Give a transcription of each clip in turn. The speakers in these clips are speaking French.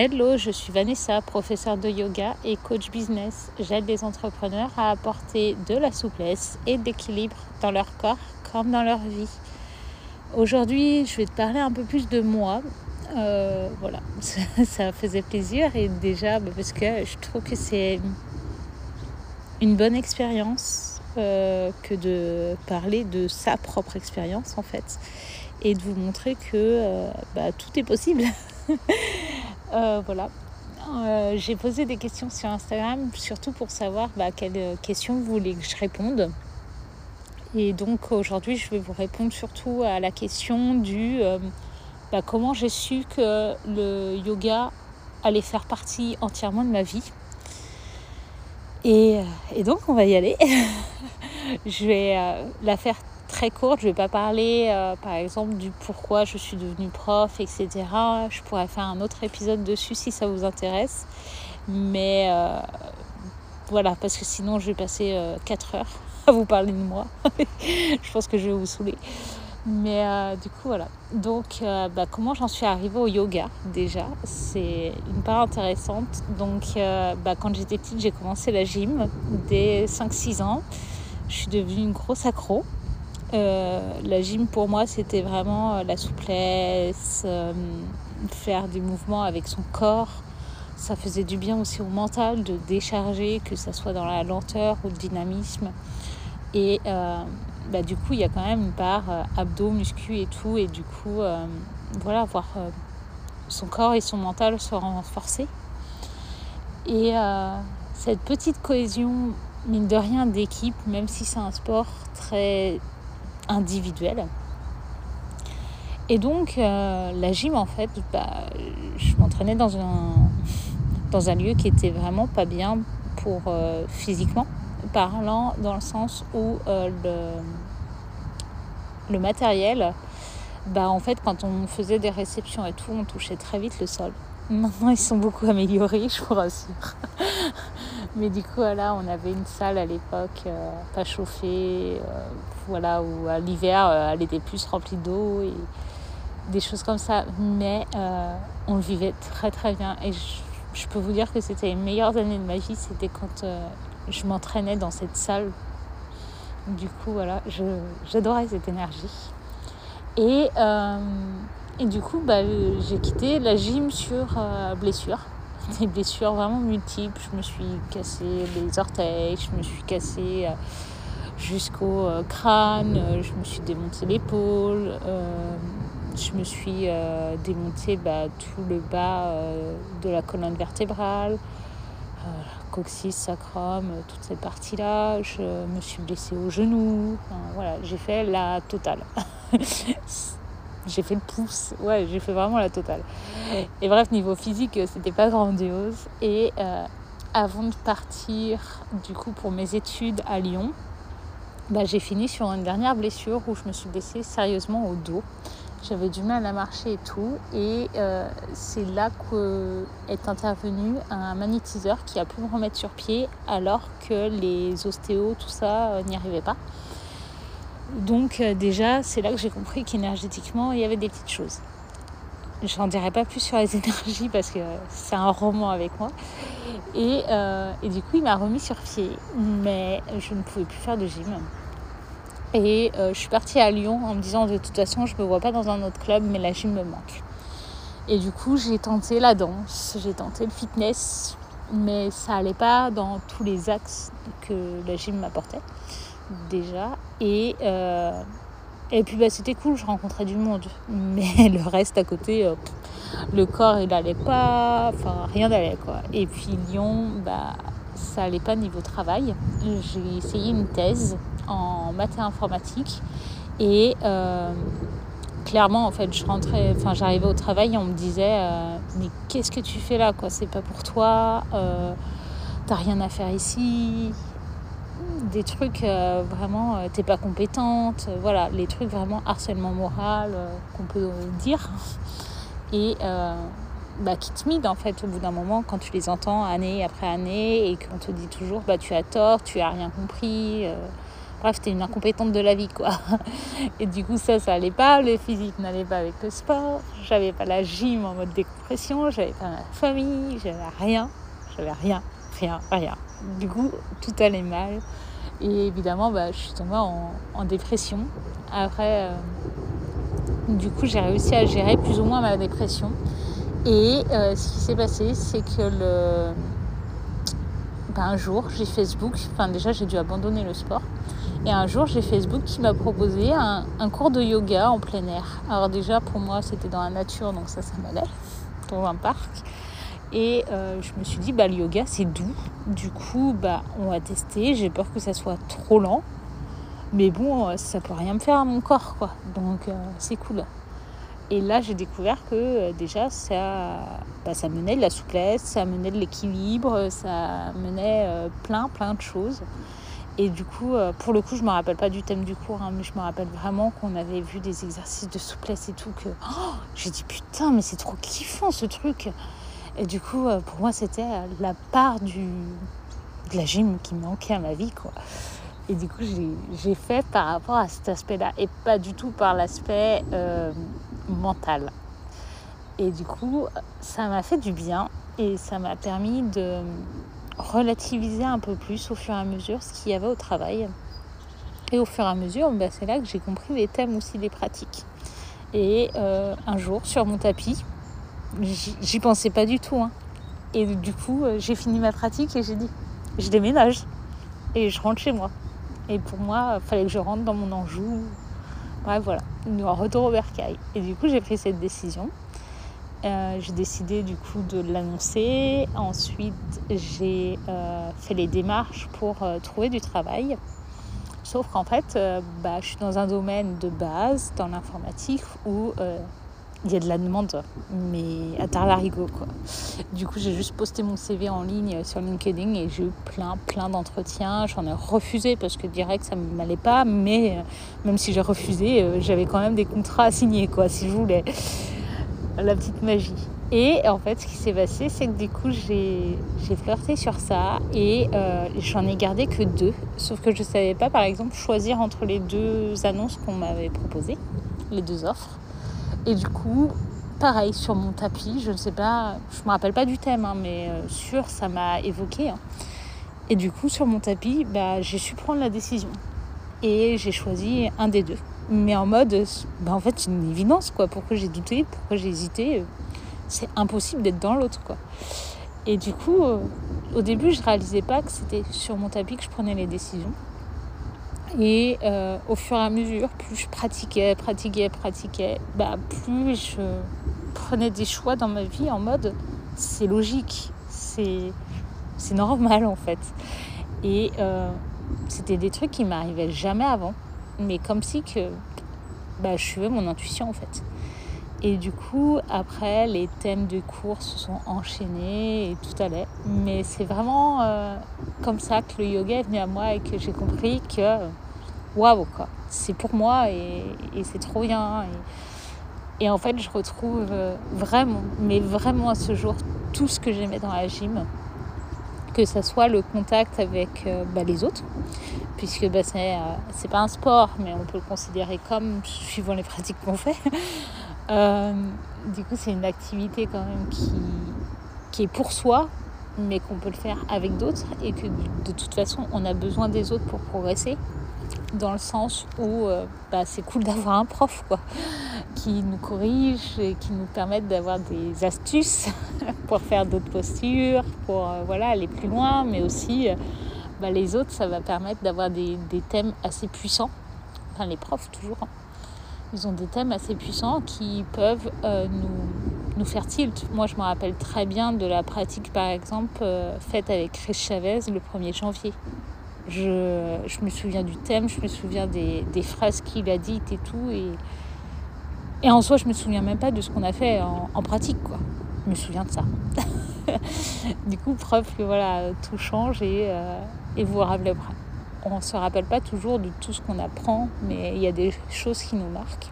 Hello, je suis Vanessa, professeure de yoga et coach business. J'aide les entrepreneurs à apporter de la souplesse et de l'équilibre dans leur corps comme dans leur vie. Aujourd'hui, je vais te parler un peu plus de moi. Euh, voilà, ça, faisait plaisir et déjà bah, parce que je trouve que c'est une bonne expérience euh, que de parler de sa propre expérience en fait et de vous montrer que euh, bah, tout est possible. Euh, voilà. Euh, j'ai posé des questions sur Instagram, surtout pour savoir bah, quelles questions vous voulez que je réponde. Et donc aujourd'hui, je vais vous répondre surtout à la question du euh, bah, comment j'ai su que le yoga allait faire partie entièrement de ma vie. Et, et donc on va y aller. je vais la faire très courte. Je ne vais pas parler, euh, par exemple, du pourquoi je suis devenue prof, etc. Je pourrais faire un autre épisode dessus si ça vous intéresse. Mais euh, voilà, parce que sinon, je vais passer 4 euh, heures à vous parler de moi. je pense que je vais vous saouler. Mais du coup, voilà. Donc, bah, comment j'en suis arrivée au yoga déjà? C'est une part intéressante. Donc, bah, quand j'étais petite, j'ai commencé la gym dès 5-6 ans. Je suis devenue une grosse accro. Euh, la gym pour moi c'était vraiment euh, la souplesse, euh, faire des mouvements avec son corps. Ça faisait du bien aussi au mental de décharger, que ce soit dans la lenteur ou le dynamisme. Et bah, du coup il y a quand même une part abdos, muscu et tout. Et du coup voilà, voir son corps et son mental se renforcer. Et cette petite cohésion, mine de rien, d'équipe, même si c'est un sport très individuelle. Et donc, euh, la gym, en fait, bah, je m'entraînais dans un, dans un lieu qui était vraiment pas bien pour euh, physiquement parlant, dans le sens où euh, le, le matériel, bah, en fait, quand on faisait des réceptions et tout, on touchait très vite le sol. Maintenant, ils sont beaucoup améliorés, je vous rassure. Mais du coup, voilà, on avait une salle à l'époque euh, pas chauffée, euh, voilà, où à l'hiver, euh, elle était plus remplie d'eau et des choses comme ça. Mais on vivait très très bien. Et je, peux vous dire que c'était les meilleures années de ma vie, c'était quand je m'entraînais dans cette salle. Du coup, voilà, j'adorais cette énergie. Et, et du coup, bah, j'ai quitté la gym sur blessure des blessures vraiment multiples. Je me suis cassé les orteils, je me suis cassé euh, jusqu'au euh, crâne, euh, je me suis démonté l'épaule, je me suis démonté bah, tout le bas de la colonne vertébrale, coccyx, sacrum, toute cette partie-là. Je me suis blessée au genou. voilà, j'ai fait la totale. j'ai fait le pouce, ouais, j'ai fait vraiment la totale. Et bref, niveau physique, c'était pas grandiose. Et euh, avant de partir, du coup, pour mes études à Lyon, bah, j'ai fini sur une dernière blessure où je me suis blessée sérieusement au dos. J'avais du mal à marcher et tout. Et euh, c'est là qu'est intervenu un magnétiseur qui a pu me remettre sur pied alors que les ostéos, tout ça, euh, n'y arrivaient pas. Donc euh, déjà, c'est là que j'ai compris qu'énergétiquement, il y avait des petites choses. Je n'en dirai pas plus sur les énergies parce que c'est un roman avec moi. Et, euh, et du coup, il m'a remis sur pied. Mais je ne pouvais plus faire de gym. Et euh, je suis partie à Lyon en me disant de toute façon, je ne me vois pas dans un autre club, mais la gym me manque. Et du coup, j'ai tenté la danse, j'ai tenté le fitness, mais ça n'allait pas dans tous les axes que la gym m'apportait déjà. Et, euh, et puis bah, c'était cool, je rencontrais du monde. Mais le reste à côté, euh, le corps il n'allait pas, enfin rien n'allait quoi. Et puis Lyon, bah, ça allait pas niveau travail. J'ai essayé une thèse en maths informatique. Et euh, clairement, en fait, je rentrais, enfin, j'arrivais au travail et on me disait Mais qu'est-ce que tu fais là quoi? C'est pas pour toi, t'as rien à faire ici, des trucs euh, vraiment, euh, t'es pas compétente, euh, voilà, les trucs vraiment harcèlement moral qu'on peut dire. Et bah, qui te mident en fait au bout d'un moment quand tu les entends année après année et qu'on te dit toujours bah tu as tort, tu as rien compris. Bref, c'était une incompétente de la vie, quoi. Et du coup, ça, ça allait pas. Le physique n'allait pas avec le sport. J'avais pas la gym en mode décompression. J'avais pas ma famille. J'avais rien. J'avais rien, rien, rien. Du coup, tout allait mal. Et évidemment, bah, je suis tombée en, dépression. Après, euh, du coup, j'ai réussi à gérer plus ou moins ma dépression. Et euh, ce qui s'est passé, c'est que le... Ben, un jour, j'ai Facebook, enfin déjà j'ai dû abandonner le sport. Et un jour, j'ai Facebook qui m'a proposé un, cours de yoga en plein air. Alors déjà, pour moi, c'était dans la nature, donc ça, ça m'allait, dans un parc. Et euh, je me suis dit, bah, le yoga, c'est doux. Du coup, bah, on va tester. J'ai peur que ça soit trop lent. Mais bon, euh, ça peut rien me faire à mon corps, quoi. Donc, c'est cool. Et là, j'ai découvert que euh, déjà, ça, bah, ça menait de la souplesse, ça menait de l'équilibre, ça menait euh, plein, plein de choses. Et du coup, euh, pour le coup, je ne me rappelle pas du thème du cours, hein, mais je me rappelle vraiment qu'on avait vu des exercices de souplesse et tout. Que oh, j'ai dit putain, mais c'est trop kiffant ce truc. Et du coup, pour moi, c'était la part du, de la gym qui manquait à ma vie, quoi. Et du coup, j'ai fait par rapport à cet aspect-là et pas du tout par l'aspect mental. Et du coup, ça m'a fait du bien et ça m'a permis de relativiser un peu plus au fur et à mesure ce qu'il y avait au travail. Et au fur et à mesure, bah, c'est là que j'ai compris les thèmes aussi des pratiques. Et euh, un jour, sur mon tapis, j'y pensais pas du tout. Hein. Et du coup, euh, j'ai fini ma pratique et j'ai dit, je déménage et je rentre chez moi. Et pour moi, il fallait que je rentre dans mon Anjou, Bref, voilà, un retour au bercail. Et du coup, j'ai pris cette décision. Euh, j'ai décidé du coup de l'annoncer. Ensuite, j'ai euh, fait les démarches pour euh, trouver du travail. Sauf qu'en fait, bah, je suis dans un domaine de base, dans l'informatique, où il y a de la demande, mais à tard larigot quoi. Du coup, j'ai juste posté mon CV en ligne sur LinkedIn et j'ai eu plein, plein d'entretiens. J'en ai refusé parce que direct ça ne m'allait pas, mais euh, même si j'ai refusé, euh, j'avais quand même des contrats à signer quoi, si je voulais. La petite magie. Et en fait, ce qui s'est passé, c'est que du coup, j'ai flirté sur ça et euh, j'en ai gardé que deux. Sauf que je ne savais pas, par exemple, choisir entre les deux annonces qu'on m'avait proposées, les deux offres. Et du coup, pareil, sur mon tapis, je ne sais pas, je me rappelle pas du thème, hein, mais euh, sûr, ça m'a évoqué. Hein. Et du coup, sur mon tapis, bah, j'ai su prendre la décision. Et j'ai choisi un des deux. Mais en mode, bah, en fait, c'est une évidence, quoi. Pourquoi j'ai douté, pourquoi j'ai hésité? C'est impossible d'être dans l'autre, quoi. Et du coup, euh, au début, je réalisais pas que c'était sur mon tapis que je prenais les décisions. Et euh, au fur et à mesure, plus je pratiquais, pratiquais, pratiquais, bah, plus je prenais des choix dans ma vie en mode c'est logique, c'est, normal en fait. Et euh, c'était des trucs qui m'arrivaient jamais avant, mais comme si que bah, je suivais mon intuition en fait. Et du coup, après, les thèmes de cours se sont enchaînés et tout allait. Mais c'est vraiment euh, comme ça que le yoga est venu à moi et que j'ai compris que waouh, quoi, c'est pour moi et, c'est trop bien. Et, en fait, je retrouve euh, vraiment, mais vraiment à ce jour, tout ce que j'aimais dans la gym. Que ce soit le contact avec euh, bah, les autres, puisque bah, c'est, pas un sport, mais on peut le considérer comme suivant les pratiques qu'on fait. Euh, du coup, c'est une activité quand même qui, qui est pour soi, mais qu'on peut le faire avec d'autres et que de toute façon, on a besoin des autres pour progresser. Dans le sens où euh, bah, c'est cool d'avoir un prof quoi, qui nous corrige et qui nous permette d'avoir des astuces pour faire d'autres postures, pour euh, voilà, aller plus loin, mais aussi bah, les autres, ça va permettre d'avoir des, des, thèmes assez puissants. Enfin, les profs toujours. Ils ont des thèmes assez puissants qui peuvent euh, nous, nous, faire tilt. Moi, je me rappelle très bien de la pratique, par exemple, euh, faite avec Chris Chavez le 1er janvier. Je, je, me souviens du thème, je me souviens des, des phrases qu'il a dites et tout. Et, et en soi, je me souviens même pas de ce qu'on a fait en, pratique, quoi. Je me souviens de ça. du coup, preuve que voilà, tout change et, euh, et vous rappelez on ne se rappelle pas toujours de tout ce qu'on apprend, mais il y a des choses qui nous marquent.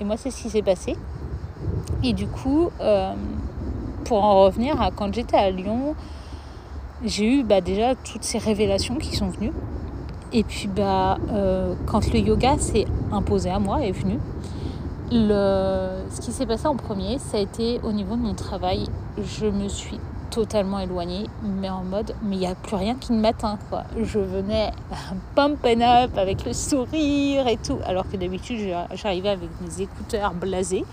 Et moi, c'est ce qui s'est passé. Et du coup, euh, pour en revenir à quand j'étais à Lyon, j'ai eu bah, déjà toutes ces révélations qui sont venues. et puis bah, euh, quand le yoga s'est imposé à moi, est venu, le... ce qui s'est passé en premier, ça a été au niveau de mon travail. Je me suis totalement éloignée, mais en mode, mais il n'y a plus rien qui ne m'atteint, quoi. Je venais pump and up avec le sourire et tout, alors que d'habitude, j'arrivais avec mes écouteurs blasés.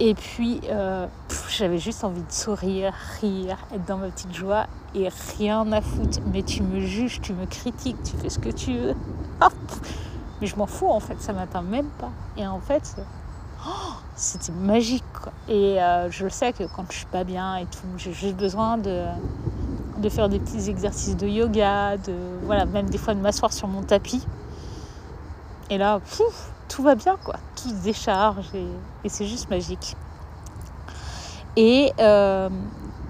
Et puis, euh, j'avais juste envie de sourire, rire, être dans ma petite joie et rien à foutre. Mais tu me juges, tu me critiques, tu fais ce que tu veux. mais je m'en fous en fait, ça m'atteint même pas. Et en fait, c'était magique. Et euh, je sais que quand je suis pas bien et tout, j'ai juste besoin de, faire des petits exercices de yoga, de voilà, même des fois de m'asseoir sur mon tapis. Et là, tout va bien, quoi. Tout se décharge et, c'est juste magique. Et euh,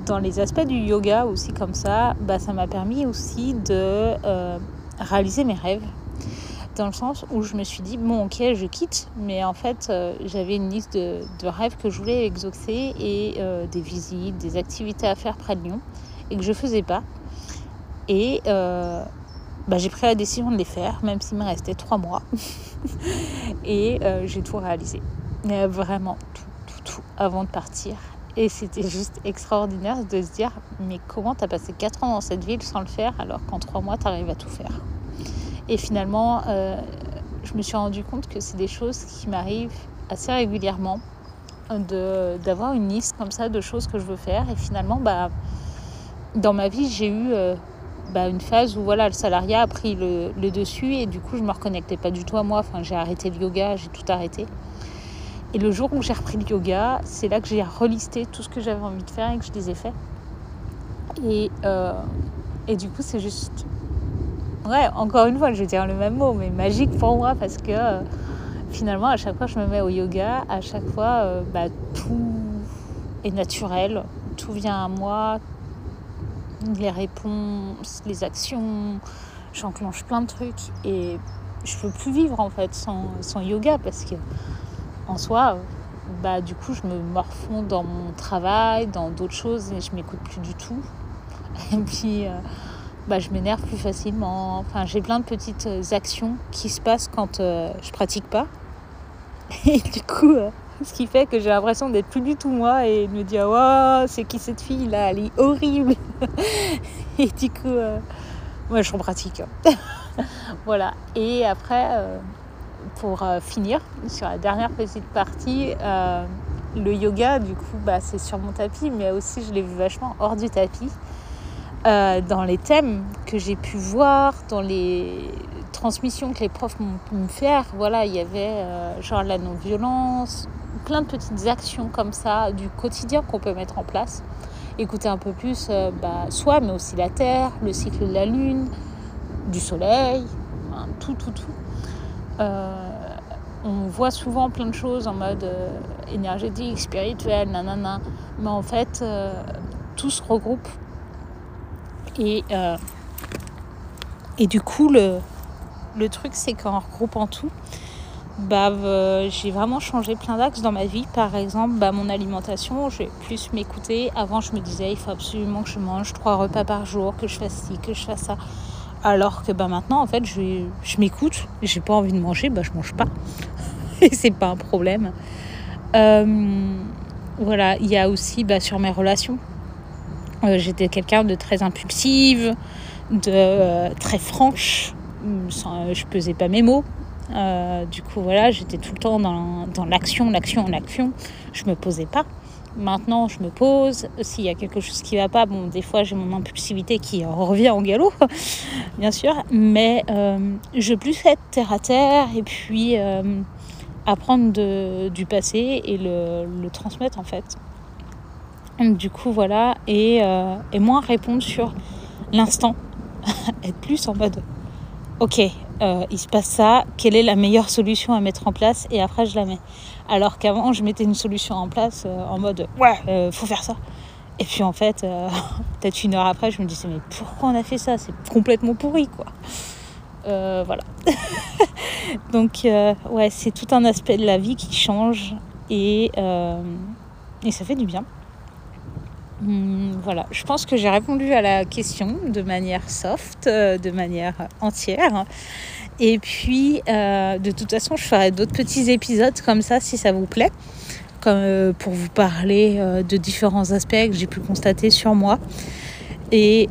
dans les aspects du yoga aussi comme ça, bah, ça m'a permis aussi de euh, réaliser mes rêves. Dans le sens où je me suis dit, bon ok, je quitte, mais en fait euh, j'avais une liste de, rêves que je voulais exaucer et des visites, des activités à faire près de Lyon et que je faisais pas. Et bah, j'ai pris la décision de les faire, même s'il me restait trois mois. et euh, j'ai tout réalisé. Mais vraiment, tout, tout, tout, avant de partir. Et c'était juste extraordinaire de se dire, mais comment t'as passé quatre ans dans cette ville sans le faire alors qu'en trois mois, t'arrives à tout faire? Et finalement, euh, je me suis rendu compte que c'est des choses qui m'arrivent assez régulièrement d'avoir une liste comme ça de choses que je veux faire. Et finalement, bah, dans ma vie, j'ai eu... Euh, bah, une phase où voilà, le salariat a pris le, dessus et du coup je me reconnectais pas du tout à moi. Enfin, j'ai arrêté le yoga, j'ai tout arrêté. Et le jour où j'ai repris le yoga, c'est là que j'ai relisté tout ce que j'avais envie de faire et que je les ai fait. Et, euh, et du coup, c'est juste. Ouais, encore une fois, je vais dire le même mot, mais magique pour moi parce que euh, finalement, à chaque fois que je me mets au yoga, à chaque fois, euh, bah, tout est naturel, tout vient à moi, les réponses, les actions, j'enclenche plein de trucs et je peux plus vivre en fait sans, sans yoga parce que en soi, bah, du coup, je me morfonds dans mon travail, dans d'autres choses et je m'écoute plus du tout. Et puis, euh, bah, je m'énerve plus facilement. Enfin, j'ai plein de petites actions qui se passent quand euh, je pratique pas. Et du coup, euh, ce qui fait que j'ai l'impression d'être plus du tout moi et de me dire oh, c'est qui cette fille là? Elle est horrible et du coup euh, moi je pratique. Voilà. Et après euh, pour euh, finir sur la dernière petite partie le yoga du coup bah, c'est sur mon tapis mais aussi je l'ai vu vachement hors du tapis dans les thèmes que j'ai pu voir dans les transmissions que les profs m'ont pu me faire voilà il y avait genre la non-violence plein de petites actions comme ça du quotidien qu'on peut mettre en place. Écouter un peu plus euh, bah, soi, mais aussi la Terre, le cycle de la Lune, du Soleil, tout, tout, tout. Euh, on voit souvent plein de choses en mode euh, énergétique, spirituel, nanana. Mais en fait, tout se regroupe. Et, et du coup, le, le truc, c'est qu'en regroupant tout, bah, euh, j'ai vraiment changé plein d'axes dans ma vie. Par exemple, bah, mon alimentation, je vais plus m'écouter. Avant, je me disais, il faut absolument que je mange trois repas par jour, que je fasse ci, que je fasse ça. Alors que bah, maintenant, en fait, je, je m'écoute. J'ai pas envie de manger, bah, je mange pas. Et c'est pas un problème. Euh, voilà, il y a aussi bah, sur mes relations. Euh, j'étais quelqu'un de très impulsive, de très franche. Je pesais pas mes mots. Euh, du coup, voilà, j'étais tout le temps dans, l'action, l'action, l'action. Je me posais pas. Maintenant, je me pose. S'il y a quelque chose qui va pas, bon, des fois, j'ai mon impulsivité qui revient en galop, bien sûr. Mais euh, je plus être terre à terre et puis euh, apprendre du passé et le, transmettre, en fait. Du coup, voilà. Et, et moins répondre sur l'instant. être plus en mode, ok, euh, il se passe ça, quelle est la meilleure solution à mettre en place et après je la mets. Alors qu'avant je mettais une solution en place euh, en mode ouais, euh, faut faire ça. Et puis en fait, peut-être une heure après, je me disais mais pourquoi on a fait ça? C'est complètement pourri quoi. voilà. Donc ouais, c'est tout un aspect de la vie qui change et, et ça fait du bien. Hum, voilà, je pense que j'ai répondu à la question de manière soft, euh, de manière entière. Et puis, euh, de toute façon, je ferai d'autres petits épisodes comme ça si ça vous plaît, comme euh, pour vous parler de différents aspects que j'ai pu constater sur moi. Et,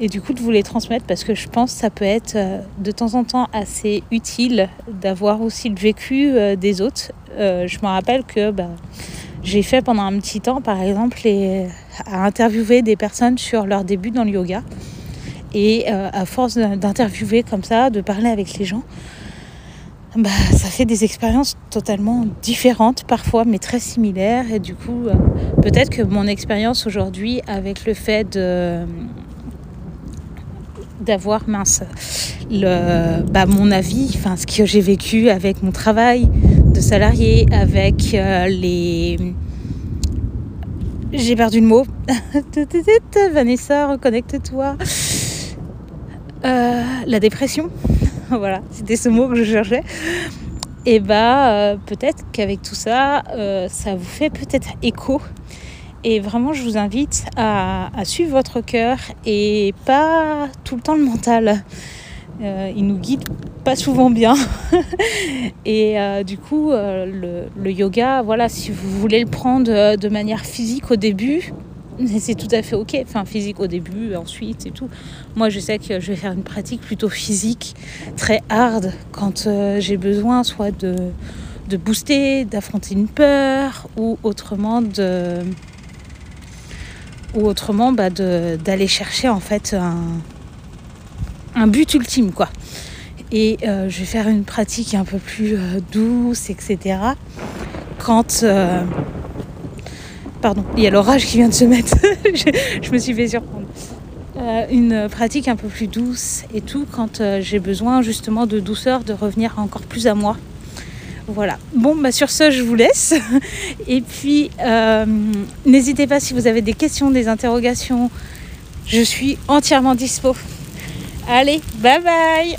et, du coup, de vous les transmettre parce que je pense que ça peut être de temps en temps assez utile d'avoir aussi le vécu des autres. je me rappelle que bah, j'ai fait pendant un petit temps, par exemple, les, à interviewer des personnes sur leur début dans le yoga. Et euh, à force d'interviewer comme ça, de parler avec les gens, bah, ça fait des expériences totalement différentes parfois, mais très similaires. Et du coup, euh, peut-être que mon expérience aujourd'hui, avec le fait de d'avoir mince le, bah, mon avis, enfin ce que j'ai vécu avec mon travail de salarié, avec euh, les j'ai perdu le mot. Vanessa, reconnecte-toi. Euh, la dépression. voilà, c'était ce mot que je cherchais. Et bah, euh, peut-être qu'avec tout ça, ça vous fait peut-être écho et vraiment, je vous invite à, suivre votre cœur et pas tout le temps le mental. Euh, il nous guide pas souvent bien. et euh, du coup, euh, le, yoga, voilà, si vous voulez le prendre de manière physique au début, c'est tout à fait ok. Enfin, physique au début, ensuite et tout. Moi, je sais que je vais faire une pratique plutôt physique, très hard, quand j'ai besoin soit de, booster, d'affronter une peur ou autrement de autrement bah, d'aller chercher en fait un, but ultime quoi. Et euh, je vais faire une pratique un peu plus euh, douce, etc. Quand euh, pardon, il y a l'orage qui vient de se mettre. je, me suis fait surprendre. une pratique un peu plus douce et tout quand j'ai besoin justement de douceur, de revenir encore plus à moi voilà. Bon, bah sur ce, je vous laisse. Et puis, n'hésitez pas si vous avez des questions, des interrogations. Je suis entièrement dispo. Allez, bye bye